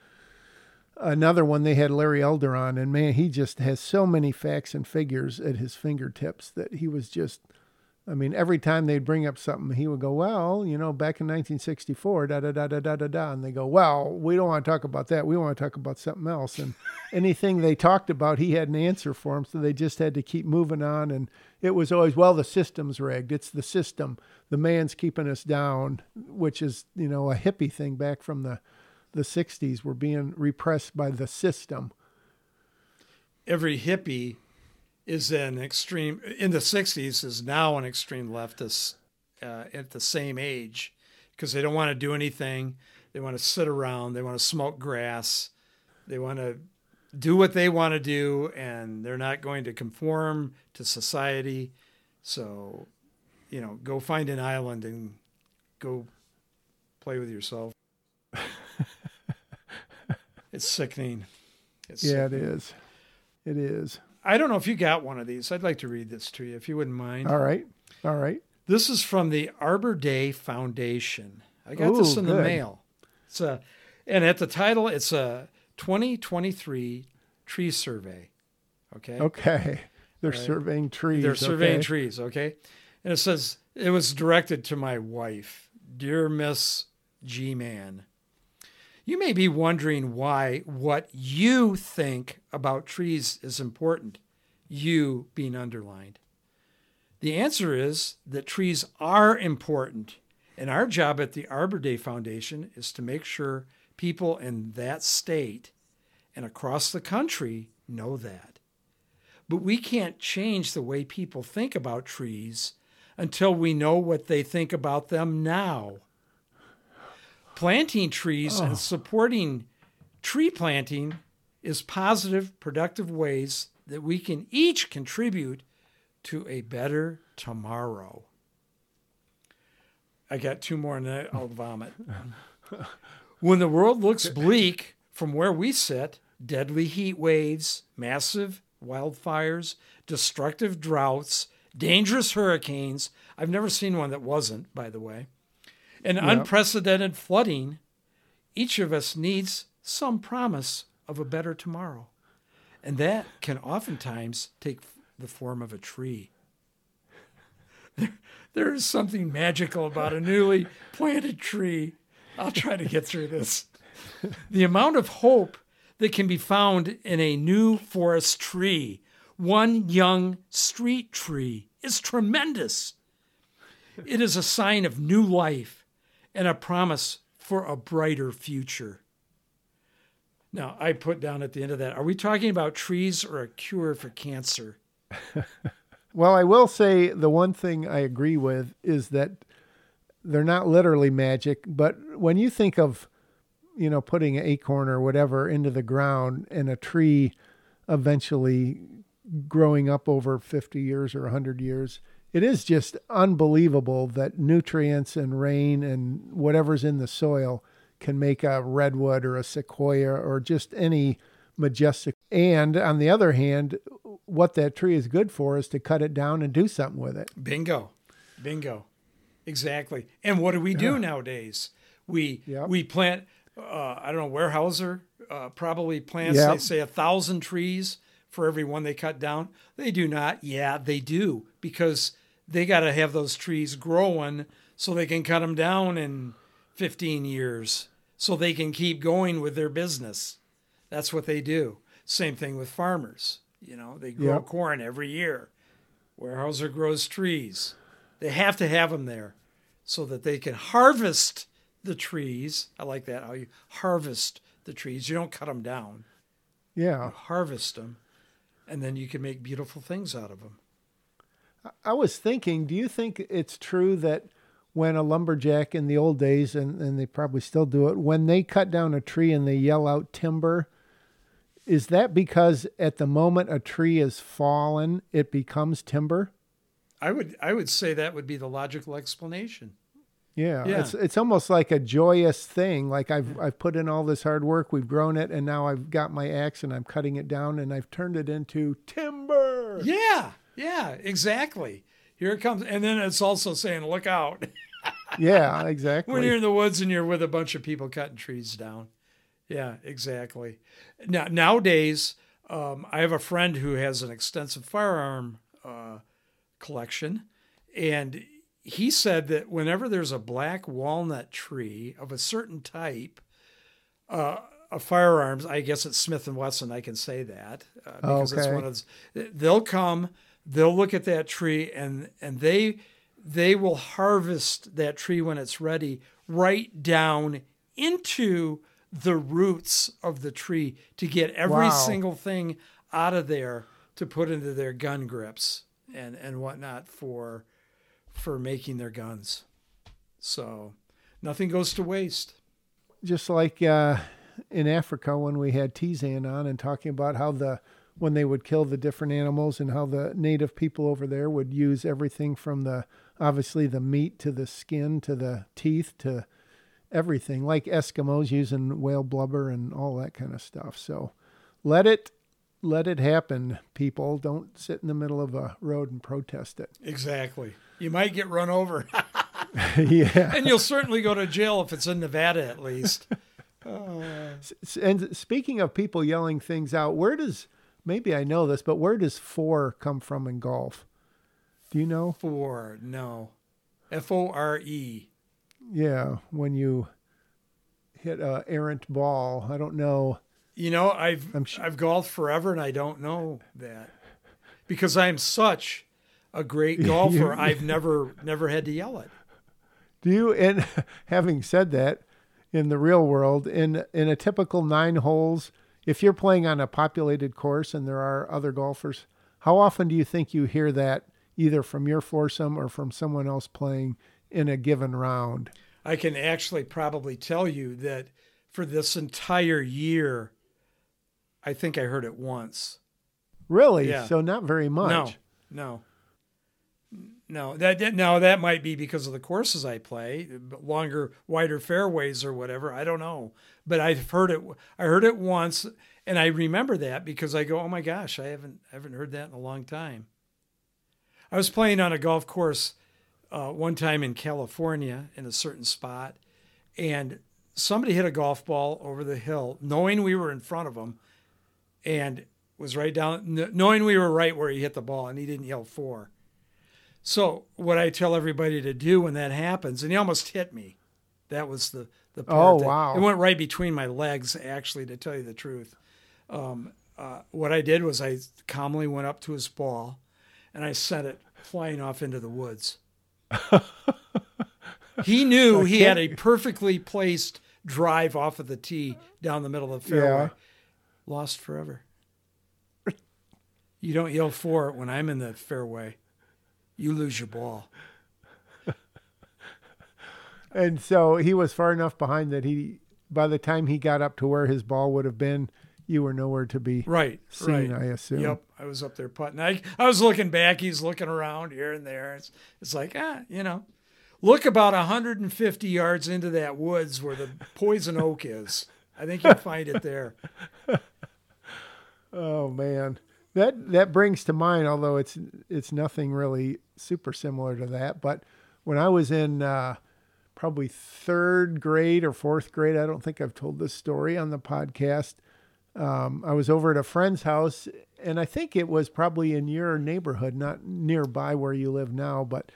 another one they had Larry Elder on and man, he just has so many facts and figures at his fingertips that he was just I mean, every time they'd bring up something, he would go, "Well, you know, back in 1964, da da da da da da da," and they go, "Well, we don't want to talk about that. We want to talk about something else." And anything they talked about, he had an answer for them, so they just had to keep moving on. And it was always, "Well, the system's rigged. It's the system. The man's keeping us down," which is, you know, a hippie thing back from the the 60s. We're being repressed by the system. Every hippie is an extreme in the 60s is now an extreme leftist uh, at the same age because they don't want to do anything. They want to sit around. They want to smoke grass. They want to do what they want to do and they're not going to conform to society. So you know go find an island and go play with yourself. It's sickening. It's yeah sickening. it is. It is I don't know if you got one of these. I'd like to read this to you if you wouldn't mind. All right. All right. This is from the Arbor Day Foundation. I got Ooh, this in good. the mail. It's a, and at the title, it's a 2023 tree survey. Okay. Okay. They're right. surveying trees. They're surveying okay. trees. Okay. And it says, it was directed to my wife, Dear Miss G Man. You may be wondering why what you think about trees is important, you being underlined. The answer is that trees are important, and our job at the Arbor Day Foundation is to make sure people in that state and across the country know that. but we can't change the way people think about trees until we know what they think about them now. Planting trees oh. and supporting tree planting is positive, productive ways that we can each contribute to a better tomorrow. I got two more and then I'll vomit. when the world looks bleak from where we sit, deadly heat waves, massive wildfires, destructive droughts, dangerous hurricanes. I've never seen one that wasn't, by the way, and yep. unprecedented flooding. Each of us needs some promise of a better tomorrow. And that can oftentimes take the form of a tree. There, there is something magical about a newly planted tree. I'll try to get through this. The amount of hope that can be found in a new forest tree, one young street tree, is tremendous. It is a sign of new life and a promise for a brighter future. Now, I put down at the end of that, are we talking about trees or a cure for cancer? well, I will say the one thing I agree with is that they're not literally magic, but when you think of you know, putting an acorn or whatever into the ground and a tree eventually growing up over 50 years or 100 years. It is just unbelievable that nutrients and rain and whatever's in the soil can make a redwood or a sequoia or just any majestic. And on the other hand, what that tree is good for is to cut it down and do something with it. Bingo. Bingo. Exactly. And what do we do yeah. nowadays? We yep. we plant uh, I don't know, Weyerhaeuser uh, probably plants, yep. they say, a thousand trees for every one they cut down. They do not. Yeah, they do because they got to have those trees growing so they can cut them down in 15 years so they can keep going with their business. That's what they do. Same thing with farmers. You know, they grow yep. corn every year. Weyerhaeuser grows trees. They have to have them there so that they can harvest the trees. I like that how you harvest the trees. You don't cut them down. Yeah. You harvest them, and then you can make beautiful things out of them. I was thinking, do you think it's true that when a lumberjack in the old days, and, and they probably still do it, when they cut down a tree and they yell out timber, is that because at the moment a tree is fallen, it becomes timber? I would I would say that would be the logical explanation. Yeah, yeah, it's it's almost like a joyous thing. Like I've I've put in all this hard work, we've grown it, and now I've got my axe and I'm cutting it down and I've turned it into timber. Yeah, yeah, exactly. Here it comes, and then it's also saying, "Look out." yeah, exactly. when you're in the woods and you're with a bunch of people cutting trees down. Yeah, exactly. Now nowadays, um, I have a friend who has an extensive firearm uh, collection, and he said that whenever there's a black walnut tree of a certain type, uh, of firearms, I guess it's Smith and Wesson. I can say that uh, because okay. it's one of those. They'll come, they'll look at that tree, and and they they will harvest that tree when it's ready, right down into the roots of the tree to get every wow. single thing out of there to put into their gun grips and and whatnot for for making their guns. So nothing goes to waste. Just like uh, in Africa when we had Tizan on and talking about how the when they would kill the different animals and how the native people over there would use everything from the obviously the meat to the skin to the teeth to everything like Eskimos using whale blubber and all that kind of stuff. So let it let it happen, people. Don't sit in the middle of a road and protest it. Exactly. You might get run over. yeah. And you'll certainly go to jail if it's in Nevada at least. Uh, and speaking of people yelling things out, where does maybe I know this, but where does four come from in golf? Do you know? Four, no. F O R E. Yeah, when you hit a errant ball. I don't know. You know, I've sh- I've golfed forever and I don't know that because I'm such a great golfer. I've never never had to yell it. Do you? And having said that, in the real world, in in a typical nine holes, if you're playing on a populated course and there are other golfers, How often do you think you hear that either from your foursome or from someone else playing in a given round? I can actually probably tell you that for this entire year, I think I heard it once. Really? Yeah. So not very much. No, no, no. That, that now that might be because of the courses I play, longer, wider fairways or whatever. I don't know, but I've heard it. I heard it once, and I remember that because I go, "Oh my gosh, I haven't I haven't heard that in a long time." I was playing on a golf course uh, one time in California in a certain spot, and somebody hit a golf ball over the hill, knowing we were in front of them, and was right down, knowing we were right where he hit the ball, and he didn't yell four. So what I tell everybody to do when that happens, and he almost hit me. That was the the part Oh, that- wow. It went right between my legs, actually, to tell you the truth. Um, uh, what I did was I calmly went up to his ball, and I sent it flying off into the woods. he knew he had a perfectly placed drive off of the tee down the middle of the fairway. Yeah. Lost forever. You don't yell for it when I'm in the fairway. You lose your ball. And so he was far enough behind that he, by the time he got up to where his ball would have been, you were nowhere to be Right. seen, right. I assume. Yep, I was up there putting. I, I was looking back. He's looking around here and there. It's it's like ah, you know, look about 150 yards into that woods where the poison oak is. I think you'll find it there. Oh man, that that brings to mind, although it's it's nothing really super similar to that. But when I was in uh, probably third grade or fourth grade, I don't think I've told this story on the podcast. Um, I was over at a friend's house, and I think it was probably in your neighborhood, not nearby where you live now, but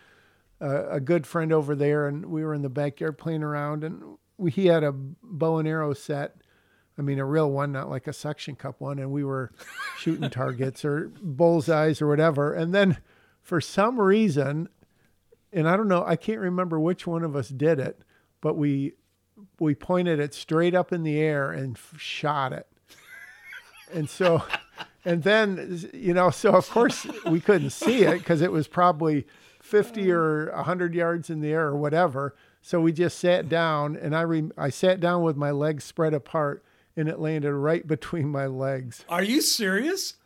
uh, a good friend over there, and we were in the backyard playing around, and we, he had a bow and arrow set. I mean, a real one, not like a suction cup one, and we were shooting targets or bullseyes or whatever. And then, for some reason, and I don't know, I can't remember which one of us did it, but we we pointed it straight up in the air and f- shot it. And so, and then, you know, so of course we couldn't see it because it was probably 50 or 100 yards in the air or whatever. So we just sat down and I, re- I sat down with my legs spread apart and it landed right between my legs, Are you serious?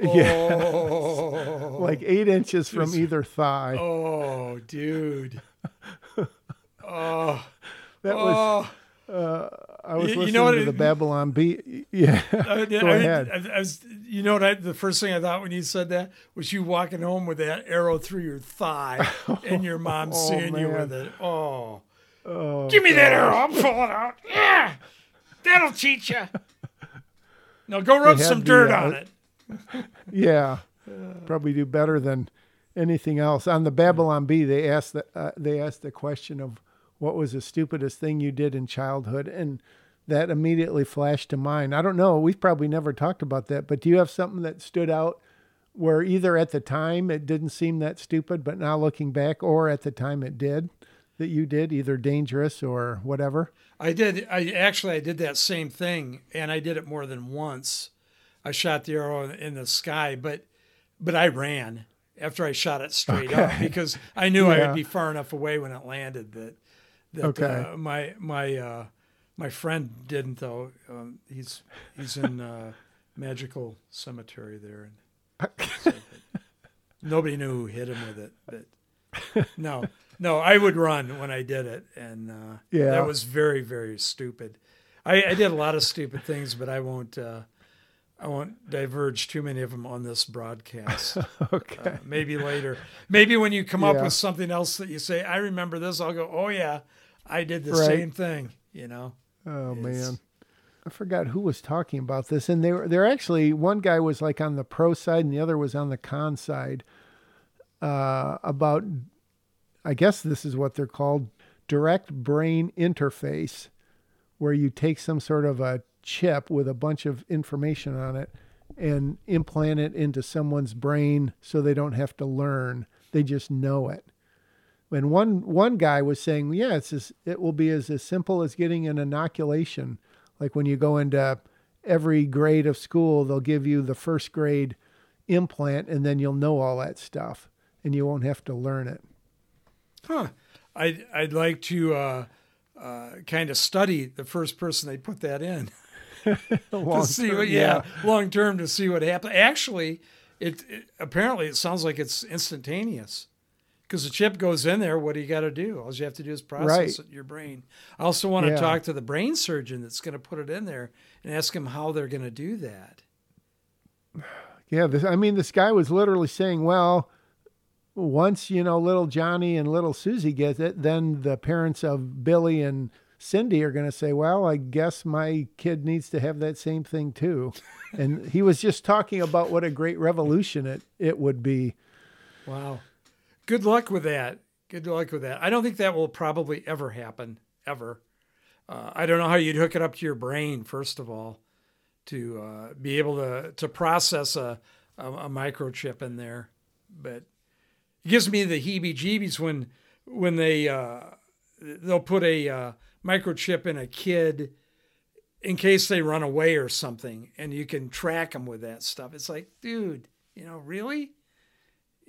Yeah. Oh, like eight inches from either thigh. oh, dude. Oh, That was, oh. Uh, I was you- you listening know what to the Babylon Bee. Yeah. I, Go I- ahead. I, I was, you know what? I, the first thing I thought when you said that was you walking home with that arrow through your thigh, and your mom Oh, seeing you with it. Oh, Oh, give me that arrow! Pull it out. Yeah, that'll teach you. No, go rub had some the, dirt uh, on it. Yeah, probably do better than anything else. On the Babylon Bee, they asked the uh, they asked the question of what was the stupidest thing you did in childhood, and that immediately flashed to mind. I don't know. We've probably never talked about that, but do you have something that stood out where either at the time it didn't seem that stupid, but now looking back, or at the time it did that you did, either dangerous or whatever? I did. I actually I did that same thing, and I did it more than once. I shot the arrow in the sky, but but I ran after I shot it straight up because I knew I would be far enough away when it landed that that Okay. uh, my my uh, my friend didn't though. Um, he's he's in uh, magical cemetery there, and so, nobody knew who hit him with it. But no, no, I would run when I did it, and uh, Yeah. that was very very stupid. I, I did a lot of stupid things, but I won't. Uh, I won't diverge too many of them on this broadcast. Okay. Uh, maybe later. Maybe when you come up with something else that you say, I remember this, I'll go, oh, yeah, I did the Right. same thing, you know? Oh It's- man. I forgot who was talking about this. And they were they're actually one guy was like on the pro side and the other was on the con side. Uh, about I guess this is what they're called direct brain interface, where you take some sort of a chip with a bunch of information on it and implant it into someone's brain so they don't have to learn. They just know it. And one one guy was saying, yeah, it's as, it will be as, as simple as getting an inoculation. Like when you go into every grade of school, they'll give you the first grade implant, and then you'll know all that stuff, and you won't have to learn it. Huh. I'd, I'd like to uh, uh, kind of study the first person they put that in. to see term, what, yeah, long term to see what happens. Actually, it, it apparently it sounds like it's instantaneous because the chip goes in there. What do you got to do? All you have to do is process Right. it in your brain. I also want to Yeah. talk to the brain surgeon that's going to put it in there and ask him how they're going to do that. Yeah, this, I mean, this guy was literally saying, well, once, you know, little Johnny and little Susie get it, then the parents of Billy and Cindy are going to say, well, I guess my kid needs to have that same thing too. and he was just talking about what a great revolution it, it would be. Wow. Good luck with that. Good luck with that. I don't think that will probably ever happen, ever. Uh, I don't know how you'd hook it up to your brain, first of all, to uh, be able to, to process a, a, a microchip in there. But it gives me the heebie jeebies when, when they, uh, they'll put a uh, microchip in a kid in case they run away or something, and you can track them with that stuff. It's like, dude, you know, really?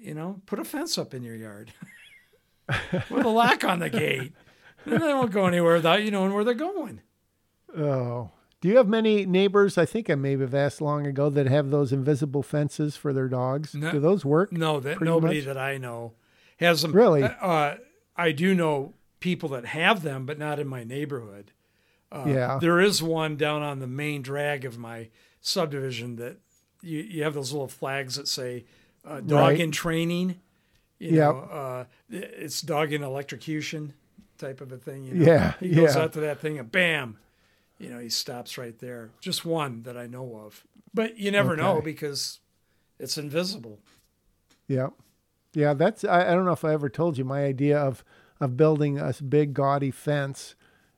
you know, put a fence up in your yard with a lock on the gate. And they won't go anywhere without you knowing where they're going. Oh. Do you have many neighbors? I think I maybe have asked long ago that have those invisible fences for their dogs. No. Do those work? No, that nobody much. that I know has them. Really? Uh, I do know people that have them, but not in my neighborhood. Uh, Yeah. There is one down on the main drag of my subdivision that you, you have those little flags that say uh, dog Right. in training. You Yep. know, uh, it's dog in electrocution type of a thing. You know? Yeah, He goes yeah. out to that thing and bam, you know, he stops right there. Just one that I know of. But you never know because it's invisible. Yeah. Yeah, that's I, I don't know if I ever told you my idea of of building a big gaudy fence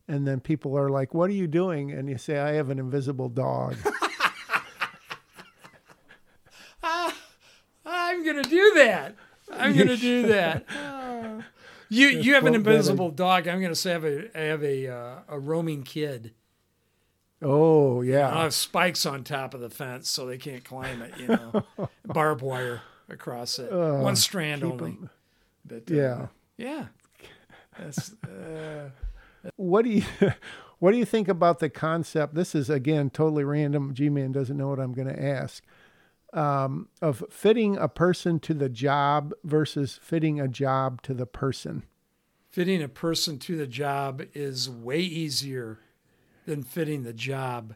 and then people are like, "What are you doing?" and you say, "I have an invisible dog." I'm gonna do that. I'm gonna do that. Oh. You you have an well, that I- invisible dog. I'm gonna say I have a I have a uh, a roaming kid. Oh, yeah, I'll have spikes on top of the fence so they can't climb it. You know, barbed wire across it. Uh, One strand only. But, uh, Yeah. yeah. That's uh, What do you what do you think about the concept? This is again totally random. G-Man doesn't know what I'm going to ask. Um, of fitting a person to the job versus fitting a job to the person. fitting a person to the job is way easier than fitting the job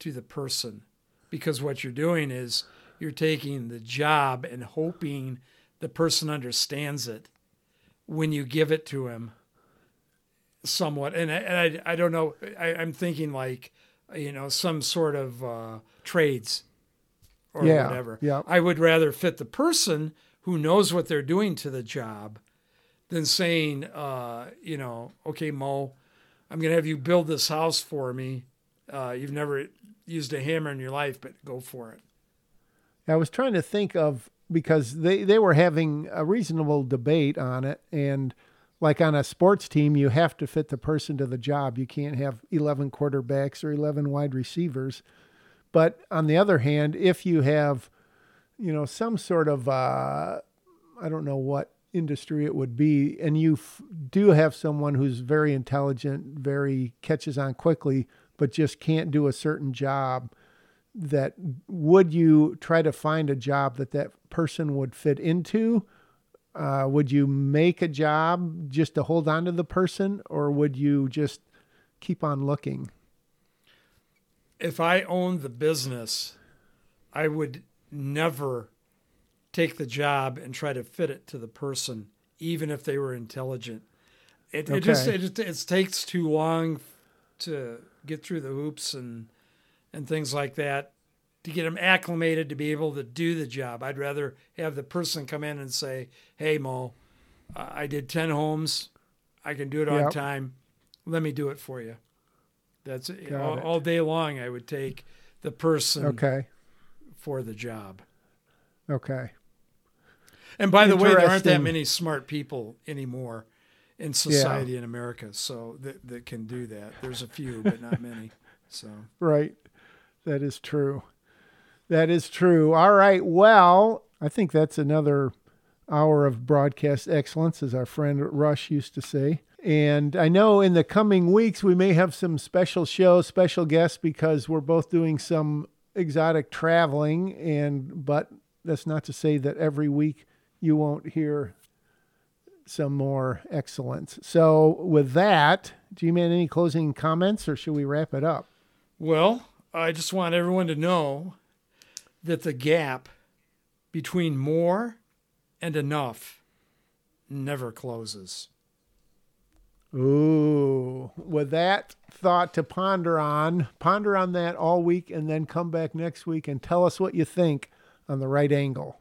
to the person. Because what you're doing is you're taking the job and hoping the person understands it when you give it to him somewhat. And I, and I, I don't know I, i'm thinking like you know some sort of uh, trades or Yeah, whatever. yeah. i would rather fit the person who knows what they're doing to the job than saying, uh, you know, okay, Mo, I'm going to have you build this house for me. Uh, you've never used a hammer in your life, but go for it. I was trying to think of because they, they were having a reasonable debate on it. And like on a sports team, you have to fit the person to the job. You can't have 11 quarterbacks or 11 wide receivers. But on the other hand, if you have, you know, some sort of, uh, I don't know what industry it would be, and you f- do have someone who's very intelligent, very catches on quickly, but just can't do a certain job, that would you try to find a job that that person would fit into? Uh, would you make a job just to hold on to the person, or would you just keep on looking? If I owned the business, I would never take the job and try to fit it to the person, even if they were intelligent. It, it just Okay. it, just- it takes too long to get through the hoops and and things like that to get them acclimated to be able to do the job. I'd rather have the person come in and say, "Hey, Mo, uh, I did ten homes. I can do it on time. Let me do it for you." That's all, it. all day long. I would take the person Okay. for the job. Okay. And by the way, there aren't that many smart people anymore in society in America, so that that can do that. There's a few, but not many. So Right. That is true. That is true. All right. Well, I think that's another hour of broadcast excellence, as our friend Rush used to say. And I know in the coming weeks we may have some special shows, special guests, because we're both doing some exotic traveling. And but that's not to say that every week you won't hear some more excellence. So with that, do you man any closing comments, or should we wrap it up? Well, I just want everyone to know that the gap between more and enough never closes. Ooh, with that thought to ponder on, ponder on that all week and then come back next week and tell us what you think on the right angle.